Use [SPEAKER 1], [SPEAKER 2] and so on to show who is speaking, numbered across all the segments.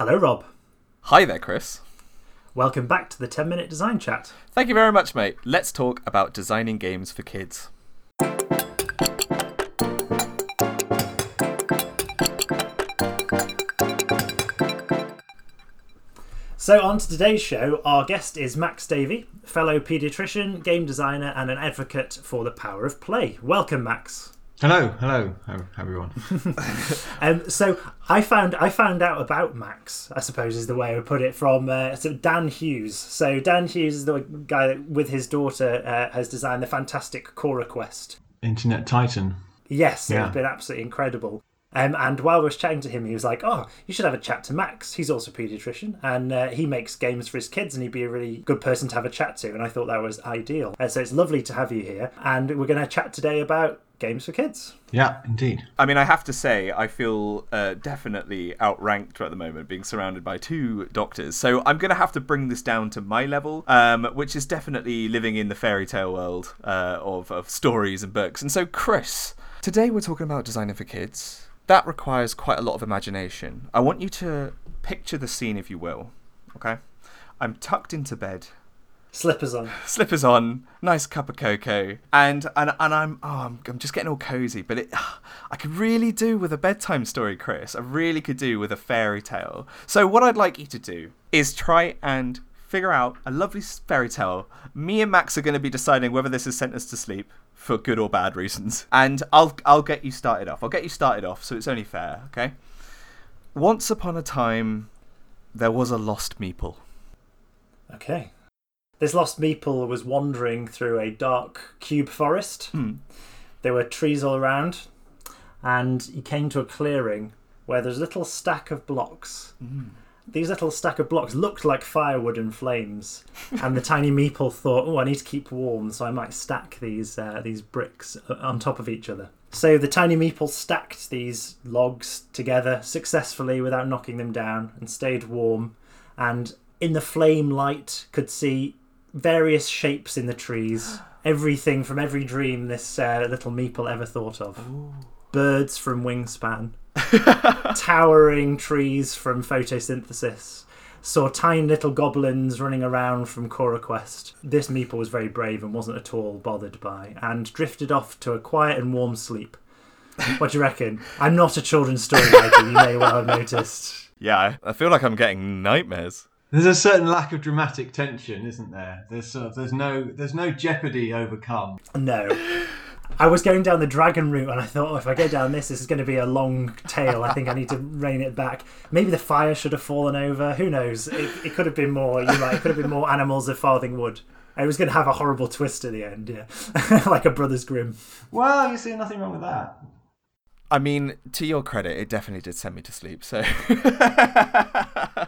[SPEAKER 1] Hello, Rob.
[SPEAKER 2] Hi there, Chris.
[SPEAKER 1] Welcome back to the 10 Minute Design Chat.
[SPEAKER 2] Thank you very much, mate. Let's talk about designing games for kids.
[SPEAKER 1] So, on to today's show, our guest is Max Davey, fellow paediatrician, game designer, and an advocate for the power of play. Welcome, Max.
[SPEAKER 3] Hello, hello, how- everyone.
[SPEAKER 1] Um, so I found I found out about Max, I suppose is the way I would put it, from uh, so Dan Hughes. So Dan Hughes is the guy that, with his daughter, uh, has designed the fantastic Cora Quest.
[SPEAKER 3] Internet Titan.
[SPEAKER 1] Yes,
[SPEAKER 3] Yeah.
[SPEAKER 1] it's been absolutely incredible. Um, and while I was chatting to him, he was like, "Oh, you should have a chat to Max. He's also a paediatrician, and uh, he makes games for his kids, and he'd be a really good person to have a chat to." And I thought that was ideal. Uh, so it's lovely to have you here, and we're going to chat today about games for kids.
[SPEAKER 3] Yeah, indeed.
[SPEAKER 2] I mean, I have to say, I feel uh, definitely outranked at the moment, being surrounded by two doctors. So I'm going to have to bring this down to my level, um, which is definitely living in the fairy tale world uh, of, of stories and books. And so, Chris, today we're talking about designing for kids. That requires quite a lot of imagination. I want you to picture the scene, if you will. Okay? I'm tucked into bed
[SPEAKER 1] Slippers on.
[SPEAKER 2] slippers on, nice cup of cocoa, and and, and I'm oh I'm, I'm just getting all cozy. But it, I could really do with a bedtime story, Chris. I really could do with a fairy tale. So what I'd like you to do is try and figure out a lovely fairy tale. Me and Max are going to be deciding whether this has sent us to sleep for good or bad reasons, and I'll I'll get you started off. I'll get you started off, so it's only fair, okay? Once upon a time, there was a lost meeple.
[SPEAKER 1] Okay. This lost meeple was wandering through a dark cube forest.
[SPEAKER 2] Hmm.
[SPEAKER 1] There were trees all around, and he came to a clearing where there's a little stack of blocks. These little stack of blocks looked like firewood and flames, and the tiny meeple thought, "Oh, I need to keep warm, so I might stack these uh, these bricks uh, on top of each other." So the tiny meeple stacked these logs together successfully without knocking them down, and stayed warm. And in the flame light, could see various shapes in the trees. Everything from every dream this uh, little meeple ever thought of. Birds from Wingspan, towering trees from photosynthesis. Saw tiny little goblins running around from Cora Quest. This meeple was very brave and wasn't at all bothered by, and drifted off to a quiet and warm sleep. What do you reckon? I'm not a children's story writer, you may well have noticed.
[SPEAKER 2] Yeah, I feel like I'm getting nightmares.
[SPEAKER 3] There's a certain lack of dramatic tension, isn't there? There's sort of, there's no there's no jeopardy overcome.
[SPEAKER 1] No. I was going down the dragon route and I thought, oh, if I go down this, this is going to be a long tail. I think I need to rein it back. Maybe the fire should have fallen over. Who knows? It, it could have been more. You're right. It could have been more animals of Farthing Wood. It was going to have a horrible twist at the end, yeah, like a Brothers Grimm.
[SPEAKER 3] Well, you see nothing wrong with that.
[SPEAKER 2] I mean, to your credit, it definitely did send me to sleep. So,
[SPEAKER 3] I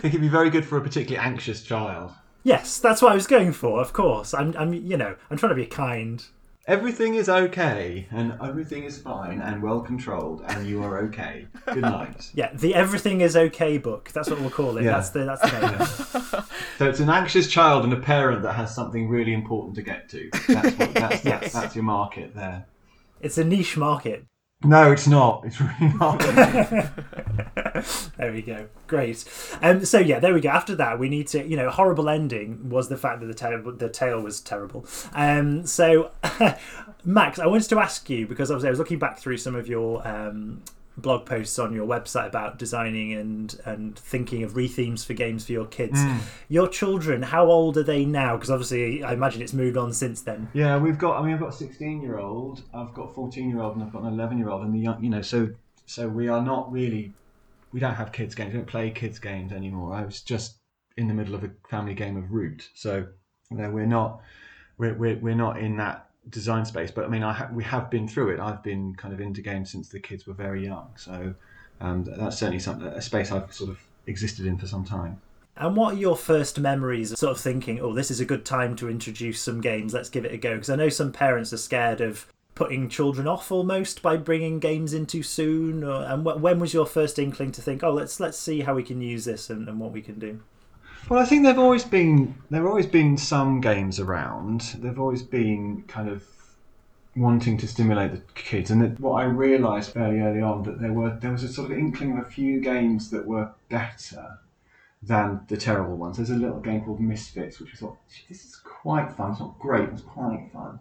[SPEAKER 3] think it'd be very good for a particularly anxious child.
[SPEAKER 1] Yes, that's what I was going for. Of course, I'm. I'm. You know, I'm trying to be kind.
[SPEAKER 3] Everything is okay, and everything is fine and well controlled, and you are okay. Good night.
[SPEAKER 1] Yeah, the Everything Is Okay book. That's what we'll call it.
[SPEAKER 3] Yeah.
[SPEAKER 1] That's the. That's the name.
[SPEAKER 3] So it's an anxious child and a parent that has something really important to get to. That's what, that's,
[SPEAKER 1] Yes.
[SPEAKER 3] that's, that's your market there.
[SPEAKER 1] It's a niche market.
[SPEAKER 3] No, it's not. It's really not.
[SPEAKER 1] There we go. Great. Um, so yeah, there we go. After that, we need to, you know, horrible ending was the fact that the tail, the tail was terrible. Um, so, Max, I wanted to ask you because obviously I was looking back through some of your um, blog posts on your website about designing and and thinking of rethemes for games for your kids. Hmm. Your children, how old are they now? Because obviously, I imagine it's moved on since then.
[SPEAKER 3] Yeah, we've got. I mean, I've got a sixteen-year-old, I've got a fourteen-year-old, and I've got an eleven-year-old, and the young, you know, so so we are not really, we don't have kids games. We don't play kids games anymore. I was just in the middle of a family game of Root, so you know, we're not, we're we're, we're not in that design space. But I mean, I ha- we have been through it. I've been kind of into games since the kids were very young, so um, that's certainly something a space I've sort of existed in for some time.
[SPEAKER 1] And what are your first memories of sort of thinking, oh, this is a good time to introduce some games, let's give it a go? Because I know some parents are scared of putting children off almost by bringing games in too soon. Or, and wh- when was your first inkling to think, oh, let's let's see how we can use this and, and what we can do?
[SPEAKER 3] Well, I think there've always been there've always been some games around. There've always been kind of wanting to stimulate the kids. And that what I realised fairly early on that there were there was a sort of inkling of a few games that were better than the terrible ones. There's a little game called Misfits, which we thought this is quite fun. It's not great, it's quite fun.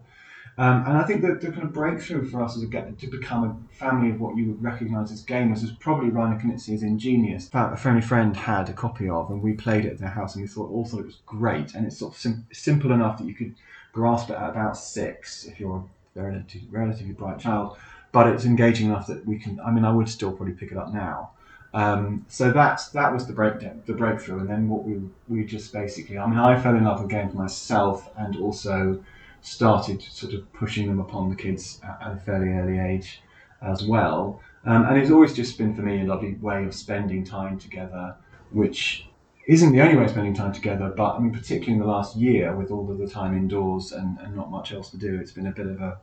[SPEAKER 3] Um, and I think that the kind of breakthrough for us as a to become a family of what you would recognise as gamers was probably Reiner Knizia's Ingenious. That a friendly friend had a copy of, and we played it at their house, and we thought all thought it was great. And it's sort of sim- simple enough that you could grasp it at about six if you're a relatively, relatively bright child. But it's engaging enough that we can. I mean, I would still probably pick it up now. Um, so that's that was the break the breakthrough, and then what we we just basically. I mean, I fell in love with games myself, and also started sort of pushing them upon the kids at, a fairly early age as well. Um, and it's always just been for me a lovely way of spending time together, which isn't the only way of spending time together, but I mean, particularly in the last year with all of the time indoors and, and not much else to do, it's been a bit of a,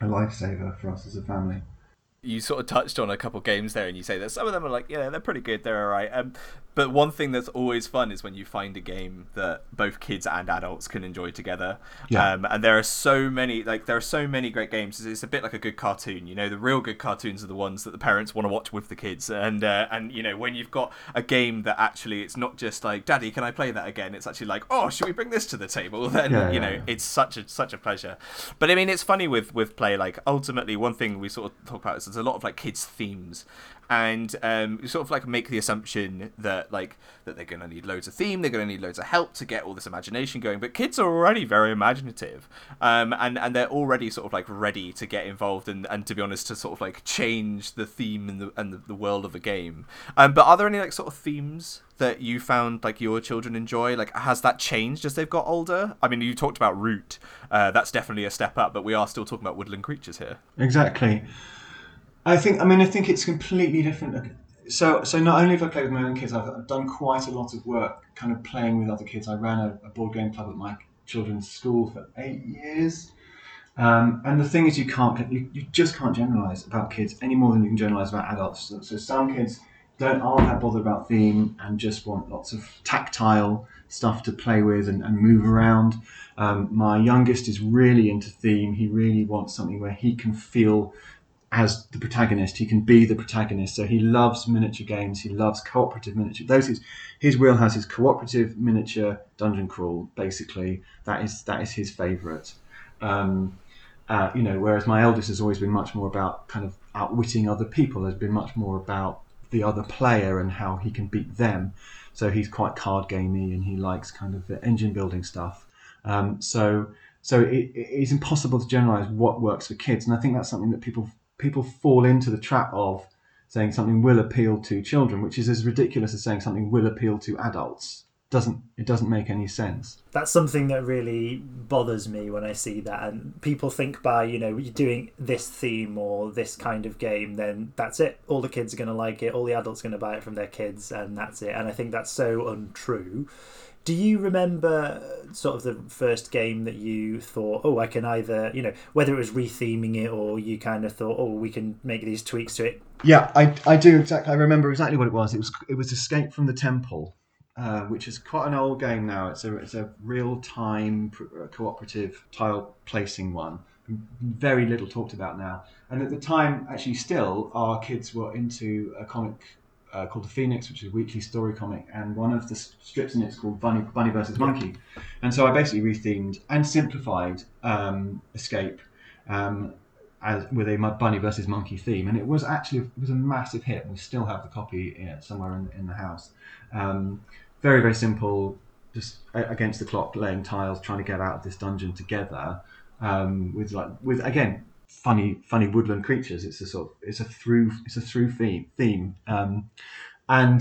[SPEAKER 3] a lifesaver for us as a family
[SPEAKER 2] you sort of touched on a couple games there, and you say that some of them are like, yeah, they're pretty good, they're alright. Um, but one thing that's always fun is when you find a game that both kids and adults can enjoy together. Yeah. Um, and there are so many, like there are so many great games. It's a bit like a good cartoon. You know, the real good cartoons are the ones that the parents want to watch with the kids. And uh, and you know, when you've got a game that actually it's not just like, Daddy, can I play that again? It's actually like, oh, should we bring this to the table? Then yeah, you yeah, know, it's such a such a pleasure. But I mean, it's funny with with play. Like ultimately, one thing we sort of talk about is there's a lot of like kids themes and um, you sort of like make the assumption that like that they're going to need loads of theme, they're going to need loads of help to get all this imagination going. But kids are already very imaginative, um, and and they're already sort of like ready to get involved and, and to be honest to sort of like change the theme and the and the, the world of a game. Um, but are there any like sort of themes that you found like your children enjoy? Like, has that changed as they've got older? I mean, you talked about Root. Uh, that's definitely a step up, but we are still talking about woodland creatures here.
[SPEAKER 3] Exactly. I think. I mean, I think it's completely different. So, so not only have I played with my own kids, I've done quite a lot of work, kind of playing with other kids. I ran a, a board game club at my children's school for eight years. Um, and the thing is, you can't, you, you just can't generalize about kids any more than you can generalize about adults. So, so some kids don't aren't that bothered about theme and just want lots of tactile stuff to play with and, and move around. Um, my youngest is really into theme. He really wants something where he can feel as the protagonist. He can be the protagonist. So he loves miniature games. He loves cooperative miniature. Those his his wheelhouse is cooperative miniature dungeon crawl. Basically, that is that is his favourite. Um, uh, you know, whereas my eldest has always been much more about kind of outwitting other people. Has been much more about the other player and how he can beat them. So he's quite card gamey and he likes kind of the engine building stuff. Um, so so it, it's impossible to generalize what works for kids, and I think that's something that people people fall into the trap of saying something will appeal to children, which is as ridiculous as saying something will appeal to adults. Doesn't it doesn't make any sense.
[SPEAKER 1] That's something that really bothers me when I see that. And people think by, you know, you're doing this theme or this kind of game, then that's it. All the kids are gonna like it, all the adults are gonna buy it from their kids, and that's it. And I think that's so untrue. Do you remember sort of the first game that you thought, oh, I can either, you know, whether it was retheming it or you kind of thought, oh, we can make these tweaks to it?
[SPEAKER 3] Yeah, I, I do exactly. I remember exactly what it was. It was it was Escape from the Temple, uh, which is quite an old game now. It's a it's a real time uh, cooperative tile placing one. Very little talked about now. And at the time, actually, still our kids were into a comic uh, called The Phoenix, which is a weekly story comic, and one of the strips in it is called Bunny, Bunny versus Monkey. And so I basically rethemed and simplified um, Escape um, as, with a Bunny versus Monkey theme, and it was actually it was a massive hit. We still have the copy you know, somewhere in, in the house. Um, very very simple, just against the clock, laying tiles, trying to get out of this dungeon together. Um, with like with again funny funny woodland creatures. It's a sort of it's a through it's a through theme theme, um, and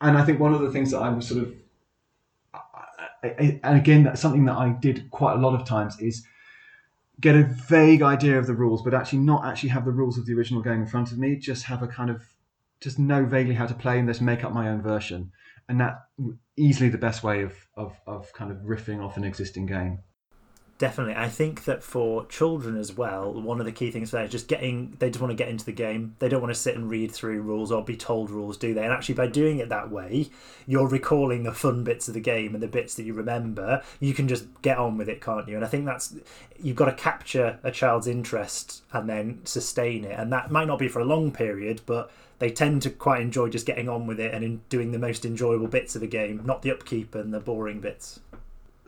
[SPEAKER 3] and I think one of the things that I was sort of and again that's something that I did quite a lot of times is get a vague idea of the rules, but actually not actually have the rules of the original game in front of me. Just have a kind of just know vaguely how to play and just make up my own version, and that easily the best way of of, of kind of riffing off an existing game.
[SPEAKER 1] Definitely. I think that for children as well, one of the key things there is just getting, they just want to get into the game. They don't want to sit and read through rules or be told rules, do they? And actually, by doing it that way, you're recalling the fun bits of the game and the bits that you remember. You can just get on with it, can't you? And I think that's, you've got to capture a child's interest and then sustain it. And that might not be for a long period, but they tend to quite enjoy just getting on with it and in doing the most enjoyable bits of a game, not the upkeep and the boring bits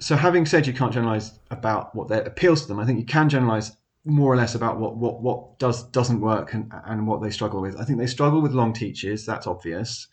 [SPEAKER 3] so having said you can't generalize about what appeals to them, I think you can generalize more or less about what what what does doesn't work and and what they struggle with. I think they struggle with long teaches. That's obvious.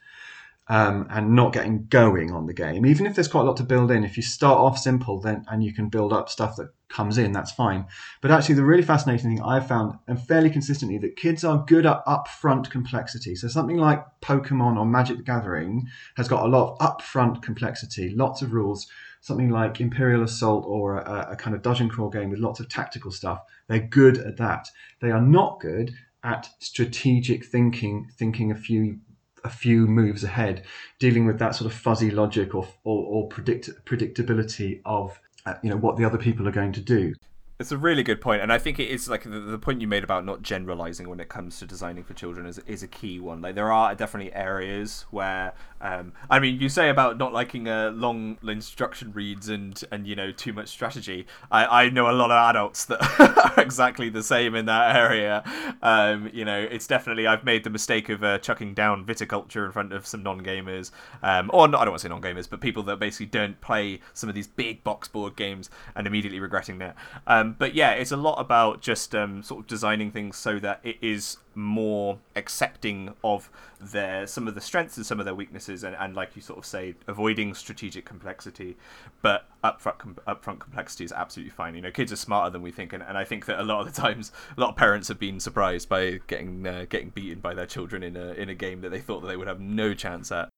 [SPEAKER 3] Um, and not getting going on the game, even if there's quite a lot to build in. If you start off simple, then and you can build up stuff that comes in, that's fine. But actually, the really fascinating thing I've found, and fairly consistently, that kids are good at upfront complexity. So something like Pokemon or Magic the Gathering has got a lot of upfront complexity, lots of rules, something like Imperial Assault or a, a kind of dungeon crawl game with lots of tactical stuff. They're good at that. They are not good at strategic thinking, thinking a few a few moves ahead, dealing with that sort of fuzzy logic or or, or predict, predictability of uh, you know what the other people are going to do.
[SPEAKER 2] It's a really good point, and I think it is like the, the, point you made about not generalizing when it comes to designing for children is is a key one. Like there are definitely areas where, um, I mean, you say about not liking uh, long instruction reads and and you know too much strategy. I I know a lot of adults that are exactly the same in that area. Um, you know, it's definitely I've made the mistake of uh, chucking down viticulture in front of some non gamers, um, or not, I don't want to say non gamers, but people that basically don't play some of these big box board games and immediately regretting that. Um, um, but yeah, it's a lot about just um, sort of designing things so that it is more accepting of their some of the strengths and some of their weaknesses, and, and like you sort of say, avoiding strategic complexity, but upfront com- upfront complexity is absolutely fine. You know, kids are smarter than we think, and, and I think that a lot of the times, a lot of parents have been surprised by getting uh, getting beaten by their children in a in a game that they thought that they would have no chance at.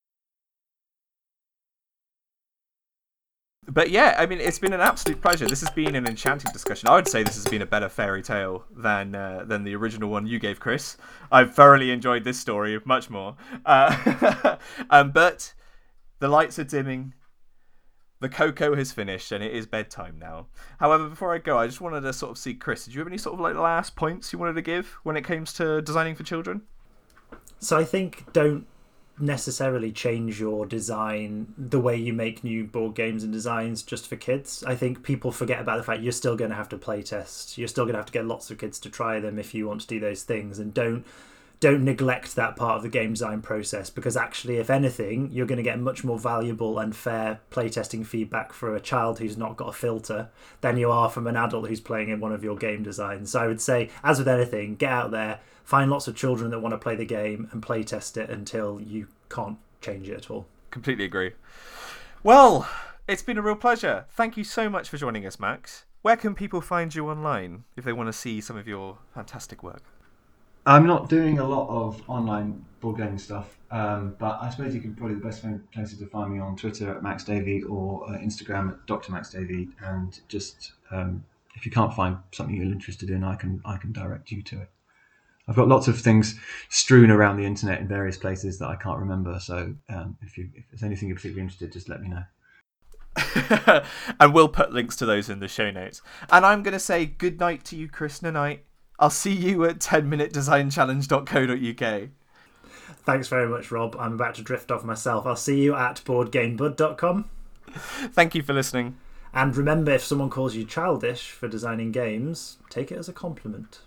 [SPEAKER 2] But yeah, I mean, it's been an absolute pleasure. This has been an enchanting discussion. I would say this has been a better fairy tale than uh, than the original one you gave, Chris. I've thoroughly enjoyed this story much more. Uh, um, but the lights are dimming. The cocoa has finished, and it is bedtime now. However, before I go, I just wanted to sort of see Chris. Did you have any sort of like last points you wanted to give when it comes to designing for children?
[SPEAKER 1] So I think don't necessarily change your design the way you make new board games and designs just for kids. I think people forget about the fact you're still going to have to play test. You're still going to have to get lots of kids to try them if you want to do those things and don't don't neglect that part of the game design process because actually if anything you're going to get much more valuable and fair playtesting feedback for a child who's not got a filter than you are from an adult who's playing in one of your game designs. So I would say as with anything get out there find lots of children that want to play the game and play test it until you can't change it at all.
[SPEAKER 2] Completely agree. Well, it's been a real pleasure. Thank you so much for joining us, Max. Where can people find you online if they want to see some of your fantastic work?
[SPEAKER 3] I'm not doing a lot of online board game stuff, um, but I suppose you can probably the best places to find me on Twitter at Max Davey or uh, Instagram at Dr. Max Davey, and just um, if you can't find something you're interested in, I can I can direct you to it. I've got lots of things strewn around the internet in various places that I can't remember. So um, if, you, if there's anything you're particularly interested, just let me know.
[SPEAKER 2] and we'll put links to those in the show notes. And I'm going to say good night to you, Chris Knight. I'll see you at 10minutedesignchallenge.co.uk.
[SPEAKER 1] Thanks very much, Rob. I'm about to drift off myself. I'll see you at boardgamebud.com.
[SPEAKER 2] Thank you for listening.
[SPEAKER 1] And remember, if someone calls you childish for designing games, take it as a compliment.